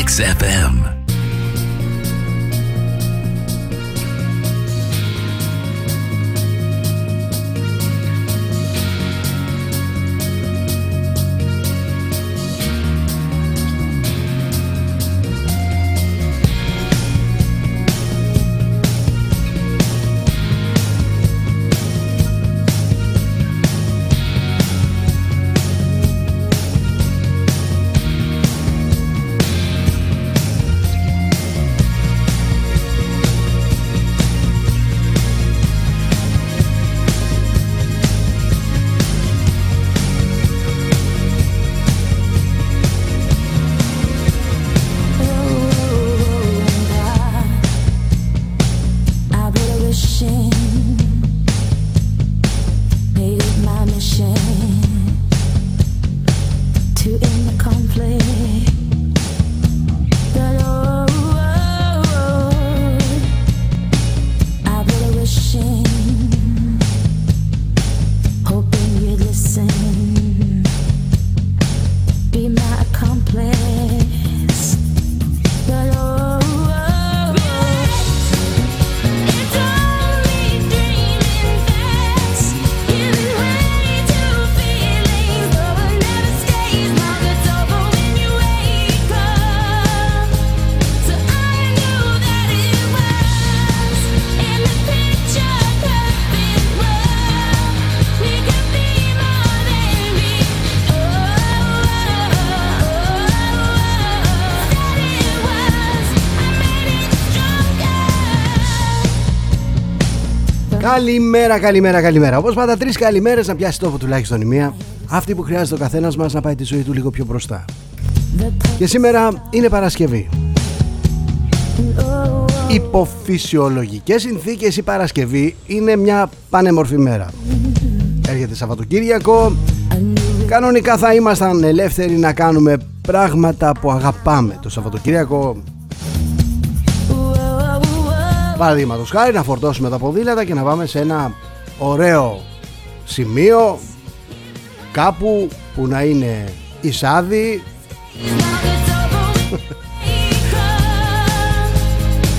XFM. Καλημέρα, καλημέρα, καλημέρα. Όπως πάντα, τρεις καλημέρες να πιάσει τόπο τουλάχιστον η μία. Αυτή που χρειάζεται ο καθένας μας να πάει τη ζωή του λίγο πιο μπροστά. Και σήμερα είναι Παρασκευή. Υπό φυσιολογικέ συνθήκες η Παρασκευή είναι μια πανέμορφη μέρα. Έρχεται Σαββατοκύριακο. Κανονικά θα ήμασταν ελεύθεροι να κάνουμε πράγματα που αγαπάμε. Το Σαββατοκύριακο Παραδείγματος χάρη να φορτώσουμε τα ποδήλατα και να πάμε σε ένα ωραίο σημείο κάπου που να είναι εισάδη.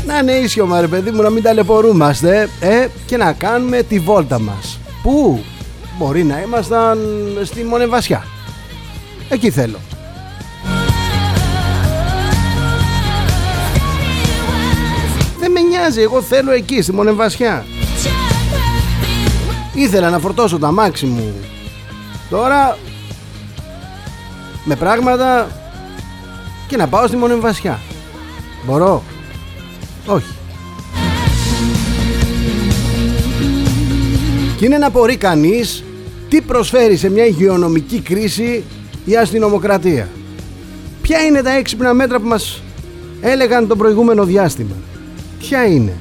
Να είναι ίσιο μα ρε παιδί μου να μην ταλαιπωρούμαστε ε, και να κάνουμε τη βόλτα μας. Που μπορεί να ήμασταν στη Μονεβασιά. Εκεί θέλω νοιάζει, εγώ θέλω εκεί στη Μονεμβασιά. Ήθελα να φορτώσω τα μάξι μου. Τώρα με πράγματα και να πάω στη Μονεμβασιά. Μπορώ; Όχι. Και είναι να μπορεί κανείς τι προσφέρει σε μια υγειονομική κρίση η αστυνομοκρατία. Ποια είναι τα έξυπνα μέτρα που μας έλεγαν το προηγούμενο διάστημα; Ποια είναι;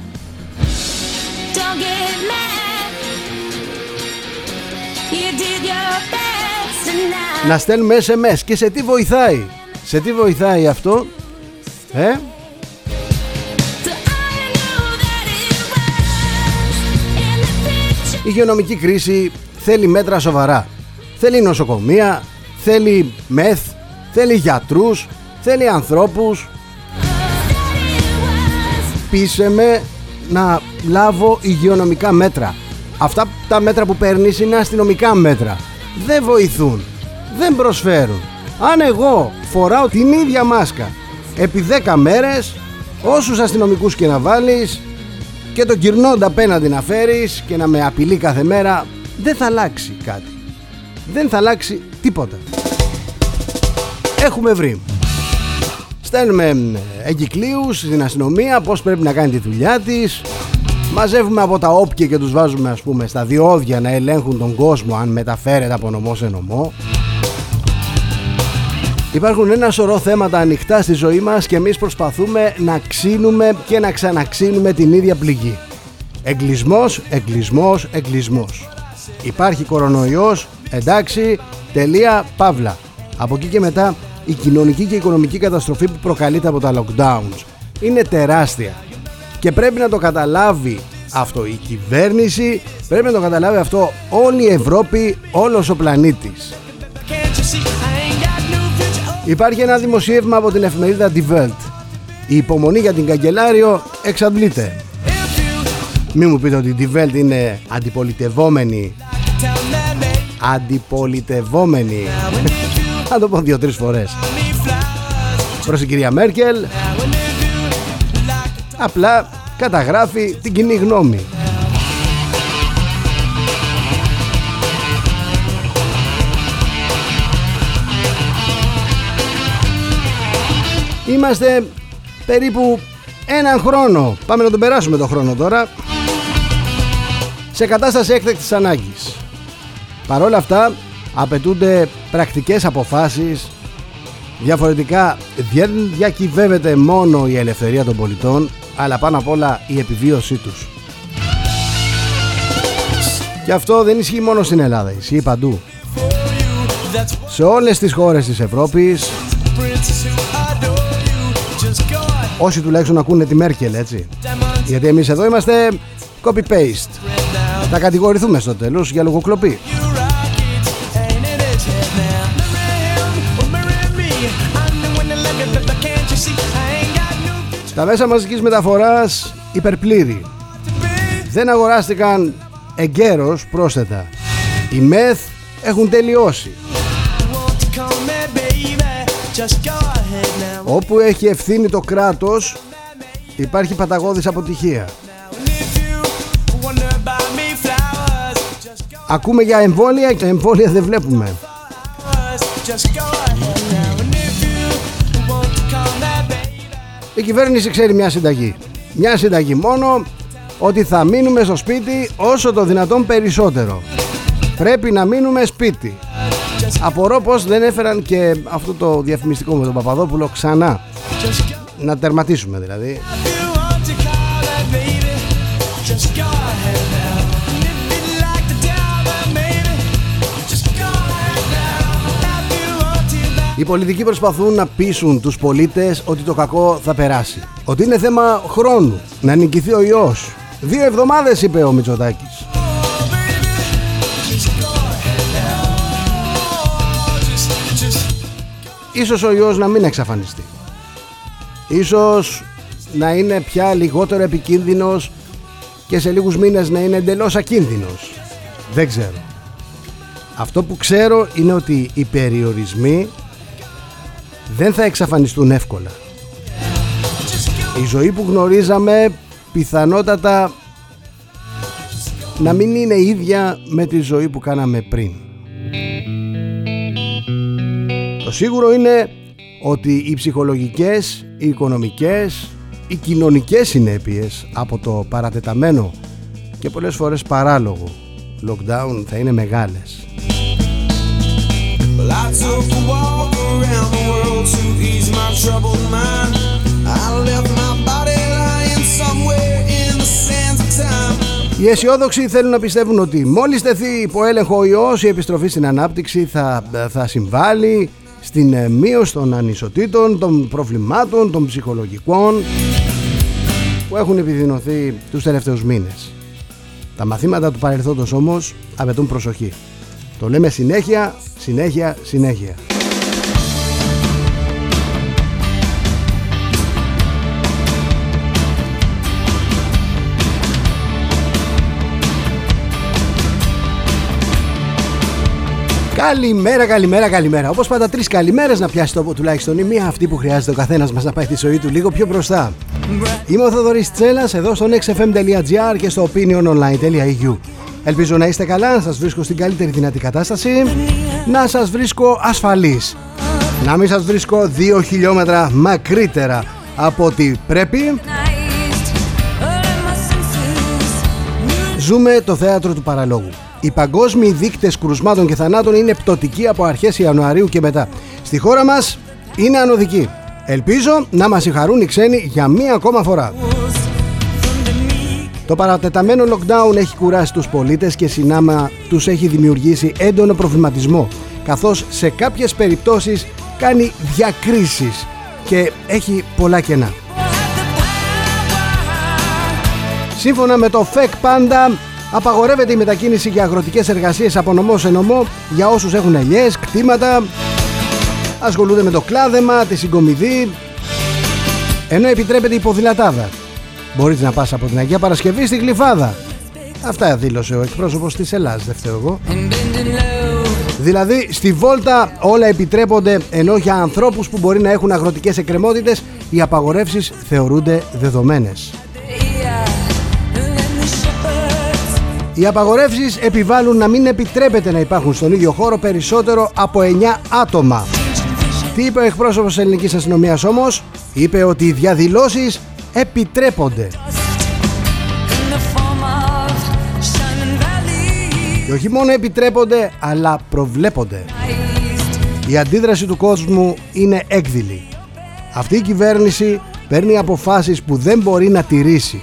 Να στέλνουμε SMS και σε τι βοηθάει; Σε τι βοηθάει αυτό; Ε; Η υγειονομική κρίση θέλει μέτρα σοβαρά. Θέλει νοσοκομεία, θέλει μεθ, θέλει γιατρούς, θέλει ανθρώπους πείσε με να λάβω υγειονομικά μέτρα. Αυτά τα μέτρα που παίρνεις είναι αστυνομικά μέτρα. Δεν βοηθούν. Δεν προσφέρουν. Αν εγώ φοράω την ίδια μάσκα επί 10 μέρες, όσους αστυνομικούς και να βάλεις και τον κυρνόντα απέναντι να φέρεις και να με απειλεί κάθε μέρα, δεν θα αλλάξει κάτι. Δεν θα αλλάξει τίποτα. Έχουμε βρει στέλνουμε εγκυκλίους στην αστυνομία πώς πρέπει να κάνει τη δουλειά της μαζεύουμε από τα όπια και τους βάζουμε ας πούμε στα διόδια να ελέγχουν τον κόσμο αν μεταφέρεται από νομό σε νομό Υπάρχουν ένα σωρό θέματα ανοιχτά στη ζωή μας και εμείς προσπαθούμε να ξύνουμε και να ξαναξύνουμε την ίδια πληγή. Εγκλισμός, εγκλισμός, εγκλισμός. Υπάρχει κορονοϊός, εντάξει, τελεία, παύλα. Από εκεί και μετά η κοινωνική και οικονομική καταστροφή που προκαλείται από τα lockdowns είναι τεράστια και πρέπει να το καταλάβει αυτό η κυβέρνηση, πρέπει να το καταλάβει αυτό όλη η Ευρώπη, όλος ο πλανήτης. Υπάρχει ένα δημοσίευμα από την εφημερίδα Die Welt. Η υπομονή για την καγκελάριο εξαντλείται. Μην μου πείτε ότι η Die Welt είναι αντιπολιτευόμενη. Αντιπολιτευόμενη. Θα το πω δύο-τρεις φορές. Προς την κυρία Μέρκελ. Απλά καταγράφει την κοινή γνώμη. Είμαστε περίπου έναν χρόνο, πάμε να τον περάσουμε το χρόνο τώρα, σε κατάσταση έκτακτης ανάγκης. Παρ' όλα αυτά απαιτούνται πρακτικές αποφάσεις, διαφορετικά δεν διακυβεύεται μόνο η ελευθερία των πολιτών, αλλά πάνω απ' όλα η επιβίωσή τους. Και αυτό δεν ισχύει μόνο στην Ελλάδα, ισχύει παντού. Σε όλες τις χώρες της Ευρώπης Όσοι τουλάχιστον ακούνε τη Μέρκελ έτσι Γιατί εμείς εδώ είμαστε copy-paste Θα κατηγορηθούμε στο τέλος για λογοκλοπή Τα μέσα μαζικής μεταφοράς υπερπλήρη Δεν αγοράστηκαν εγκαίρως πρόσθετα Οι μεθ έχουν τελειώσει Όπου έχει ευθύνη το κράτος υπάρχει παταγώδης αποτυχία. Ακούμε για εμβόλια και εμβόλια δεν βλέπουμε. Η κυβέρνηση ξέρει μια συνταγή. Μια συνταγή μόνο ότι θα μείνουμε στο σπίτι όσο το δυνατόν περισσότερο. Πρέπει να μείνουμε σπίτι. Απορώ πως δεν έφεραν και αυτό το διαφημιστικό με τον Παπαδόπουλο ξανά. Να τερματίσουμε δηλαδή. Οι πολιτικοί προσπαθούν να πείσουν τους πολίτες ότι το κακό θα περάσει. Ότι είναι θέμα χρόνου να νικηθεί ο ιός. Δύο εβδομάδες είπε ο Μητσοτάκης. Ίσως ο ιός να μην εξαφανιστεί Ίσως να είναι πια λιγότερο επικίνδυνος και σε λίγους μήνες να είναι εντελώς ακίνδυνος Δεν ξέρω Αυτό που ξέρω είναι ότι οι περιορισμοί δεν θα εξαφανιστούν εύκολα Η ζωή που γνωρίζαμε πιθανότατα να μην είναι ίδια με τη ζωή που κάναμε πριν το σίγουρο είναι ότι οι ψυχολογικές, οι οικονομικές, οι κοινωνικές συνέπειες από το παρατεταμένο και πολλές φορές παράλογο lockdown θα είναι μεγάλες. Οι αισιόδοξοι θέλουν να πιστεύουν ότι μόλις τεθεί υπό έλεγχο ο ιός η επιστροφή στην ανάπτυξη θα, θα συμβάλλει στην ε, μείωση των ανισοτήτων, των προβλημάτων, των ψυχολογικών που έχουν επιδεινωθεί τους τελευταίους μήνες. Τα μαθήματα του παρελθόντος όμως απαιτούν προσοχή. Το λέμε συνέχεια, συνέχεια, συνέχεια. Καλημέρα, καλημέρα, καλημέρα. Όπως πάντα, τρεις καλημέρες να πιάσει το τουλάχιστον η μία αυτή που χρειάζεται ο καθένας μας να πάει τη ζωή του λίγο πιο μπροστά. Είμαι ο Θοδωρής Τσέλας εδώ στο nextfm.gr και στο opiniononline.eu. Ελπίζω να είστε καλά, να σας βρίσκω στην καλύτερη δυνατή κατάσταση, να σας βρίσκω ασφαλή. Να μην σας βρίσκω δύο χιλιόμετρα μακρύτερα από ό,τι πρέπει. Ζούμε το θέατρο του παραλόγου. Οι παγκόσμιοι δείκτες κρουσμάτων και θανάτων είναι πτωτικοί από αρχές Ιανουαρίου και μετά. Στη χώρα μας είναι ανωδικοί. Ελπίζω να μας συγχαρούν οι ξένοι για μία ακόμα φορά. Το παρατεταμένο lockdown έχει κουράσει τους πολίτες και συνάμα τους έχει δημιουργήσει έντονο προβληματισμό καθώς σε κάποιες περιπτώσεις κάνει διακρίσεις και έχει πολλά κενά. Σύμφωνα με το FEC πάντα Απαγορεύεται η μετακίνηση για αγροτικές εργασίες από νομό σε νομό για όσους έχουν ελιές, κτήματα ασχολούνται με το κλάδεμα, τη συγκομιδή, ενώ επιτρέπεται η ποδηλατάδα. Μπορείς να πας από την Αγία Παρασκευή στη Γλυφάδα. Αυτά δήλωσε ο εκπρόσωπος της Ελλάδας, δεν φταίω εγώ. Δηλαδή στη Βόλτα όλα επιτρέπονται ενώ για ανθρώπους που μπορεί να έχουν αγροτικές εκκρεμότητες οι απαγορεύσεις θεωρούνται δεδομένες. Οι απαγορεύσεις επιβάλλουν να μην επιτρέπεται να υπάρχουν στον ίδιο χώρο περισσότερο από 9 άτομα. Τι είπε ο εκπρόσωπος της ελληνικής αστυνομίας όμως, είπε ότι οι διαδηλώσεις επιτρέπονται. Και όχι μόνο επιτρέπονται, αλλά προβλέπονται. Η αντίδραση του κόσμου είναι έκδηλη. Αυτή η κυβέρνηση παίρνει αποφάσεις που δεν μπορεί να τηρήσει.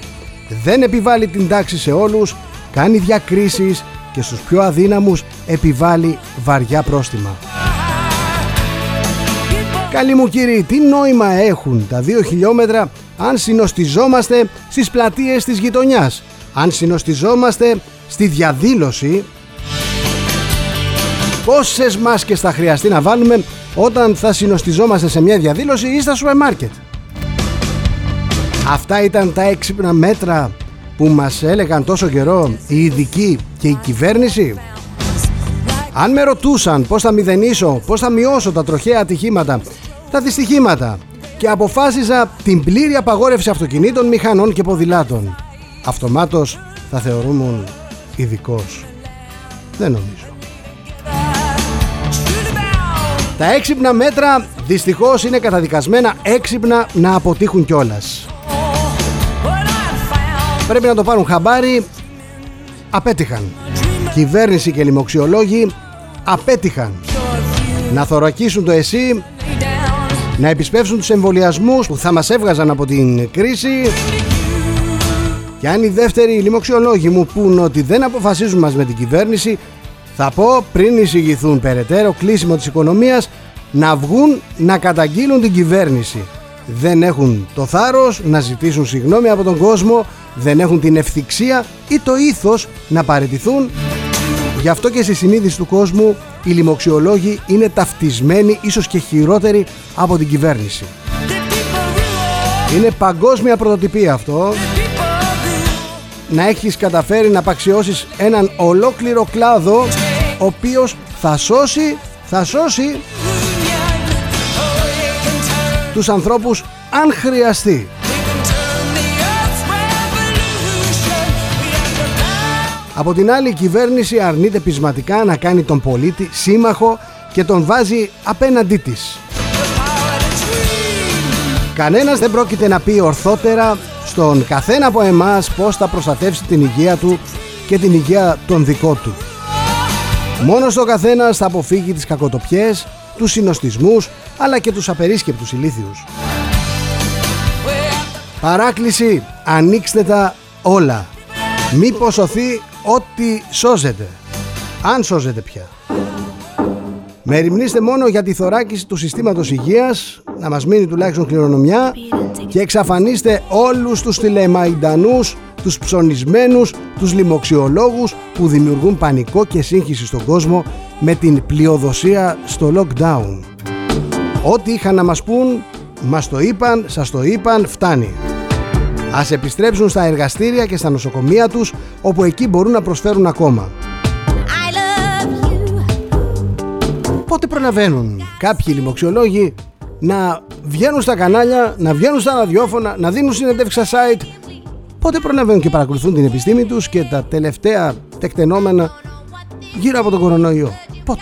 Δεν επιβάλλει την τάξη σε όλους, κάνει διακρίσεις και στους πιο αδύναμους επιβάλλει βαριά πρόστιμα. Καλή μου κύριοι, τι νόημα έχουν τα δύο χιλιόμετρα αν συνοστιζόμαστε στις πλατείες της γειτονιάς, αν συνοστιζόμαστε στη διαδήλωση; Πόσες μάσκες θα χρειαστεί να βάλουμε όταν θα συνοστιζόμαστε σε μια διαδήλωση ή στα σούπερ μάρκετ; Αυτά ήταν τα έξυπνα μέτρα που μας έλεγαν τόσο καιρό οι ειδικοί και η κυβέρνηση; Αν με ρωτούσαν πώς θα μηδενίσω, πώς θα μειώσω τα τροχαία ατυχήματα, τα δυστυχήματα και αποφάσιζα την πλήρη απαγόρευση αυτοκινήτων, μηχανών και ποδηλάτων, αυτομάτως θα θεωρούμουν ειδικός. Δεν νομίζω. Τα έξυπνα μέτρα δυστυχώς είναι καταδικασμένα έξυπνα να αποτύχουν κιόλας. Πρέπει να το πάρουν χαμπάρι, απέτυχαν. Κυβέρνηση και λοιμοξιολόγοι απέτυχαν. Να θωρακίσουν το εσύ, να επισπεύσουν τους εμβολιασμούς που θα μας έβγαζαν από την κρίση και αν οι δεύτεροι λοιμοξιολόγοι μου πούν ότι δεν αποφασίζουν μας με την κυβέρνηση θα πω πριν εισηγηθούν περαιτέρω κλείσιμο της οικονομίας να βγουν να καταγγείλουν την κυβέρνηση. Δεν έχουν το θάρρος να ζητήσουν συγγνώμη από τον κόσμο, δεν έχουν την ευθυξία ή το ήθος να παραιτηθούν. Γι' αυτό και στη συνείδηση του κόσμου οι λοιμοξιολόγοι είναι ταυτισμένοι ίσως και χειρότεροι από την κυβέρνηση. Είναι παγκόσμια πρωτοτυπία αυτό να έχεις καταφέρει να απαξιώσεις έναν ολόκληρο κλάδο ο οποίος θα σώσει, θα σώσει τους ανθρώπους αν χρειαστεί. Από την άλλη η κυβέρνηση αρνείται πεισματικά να κάνει τον πολίτη σύμμαχο και τον βάζει απέναντί της. Κανένας δεν πρόκειται να πει ορθότερα στον καθένα από εμάς πώς θα προστατεύσει την υγεία του και την υγεία των δικών του. Μόνος ο καθένας θα αποφύγει τις κακοτοπιές, τους συνοστισμούς αλλά και τους απερίσκεπτους ηλίθιους. Παράκληση, ανοίξτε τα όλα. Μήπως σωθεί ό,τι σώζεται. Αν σώζεται πια. Μεριμνήστε μόνο για τη θωράκιση του συστήματος υγείας, να μας μείνει τουλάχιστον κληρονομιά και εξαφανίστε όλους τους τηλεμαϊντανούς, τους ψωνισμένους, τους λοιμοξιολόγους που δημιουργούν πανικό και σύγχυση στον κόσμο με την πλειοδοσία στο lockdown. Ό,τι είχαν να μας πούν, μας το είπαν, σας το είπαν, φτάνει. Ας επιστρέψουν στα εργαστήρια και στα νοσοκομεία τους, όπου εκεί μπορούν να προσφέρουν ακόμα. Πότε προλαβαίνουν κάποιοι λοιμοξιολόγοι να βγαίνουν στα κανάλια, να βγαίνουν στα ραδιόφωνα, να δίνουν συνεντεύξεις στα site; Πότε προλαβαίνουν και παρακολουθούν την επιστήμη τους και τα τελευταία τεκτενόμενα γύρω από τον κορονοϊό; Πότε;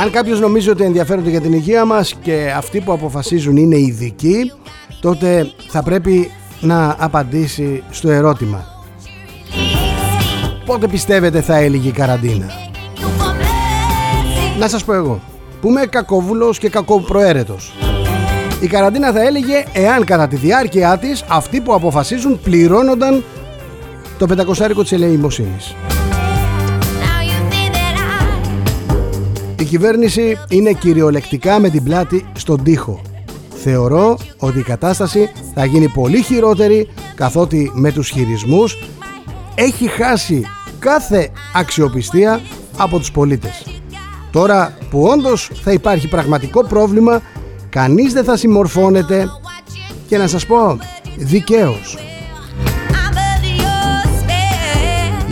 Αν κάποιος νομίζει ότι ενδιαφέρονται για την υγεία μας και αυτοί που αποφασίζουν είναι ειδικοί, τότε θα πρέπει να απαντήσει στο ερώτημα. Πότε πιστεύετε θα έλυγε η καραντίνα; Να σας πω εγώ, που είμαι κακόβουλος και κακοπροαίρετος. Η καραντίνα θα έλεγε εάν κατά τη διάρκεια της αυτοί που αποφασίζουν πληρώνονταν το πεντακοσάρικο της ελεημοσύνης. Κυβέρνηση είναι κυριολεκτικά με την πλάτη στον τοίχο. Θεωρώ ότι η κατάσταση θα γίνει πολύ χειρότερη καθότι με τους χειρισμούς έχει χάσει κάθε αξιοπιστία από τους πολίτες. Τώρα που όντως θα υπάρχει πραγματικό πρόβλημα, κανείς δεν θα συμμορφώνεται και να σας πω δικαίως.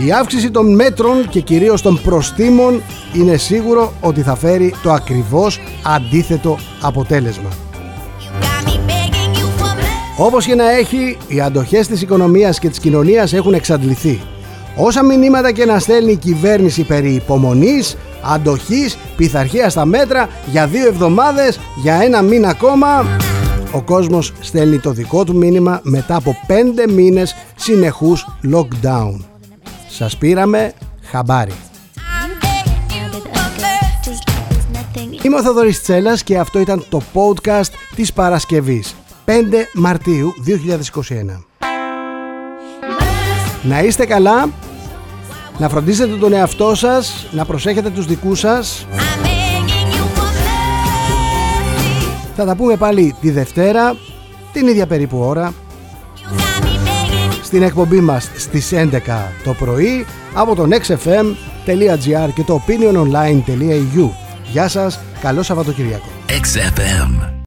Η αύξηση των μέτρων και κυρίως των προστήμων είναι σίγουρο ότι θα φέρει το ακριβώς αντίθετο αποτέλεσμα. Όπως και να έχει, οι αντοχές της οικονομίας και της κοινωνίας έχουν εξαντληθεί. Όσα μηνύματα και να στέλνει η κυβέρνηση περί υπομονής, αντοχής, πειθαρχίας στα μέτρα για δύο εβδομάδες, για ένα μήνα ακόμα, ο κόσμος στέλνει το δικό του μήνυμα μετά από πέντε μήνες συνεχούς lockdown. Σας πήραμε χαμπάρι. Είμαι ο Θοδωρής Τσέλας και αυτό ήταν το podcast της Παρασκευής 5 Μαρτίου 2021 Να είστε καλά Να φροντίσετε τον εαυτό σας Να προσέχετε τους δικούς σας. Θα τα πούμε πάλι τη Δευτέρα Την ίδια περίπου ώρα Στην εκπομπή μας στις 11 το πρωί Από το nextfm.gr και το opiniononline.eu Γεια σας, καλό Σαββατοκυριακό. XFM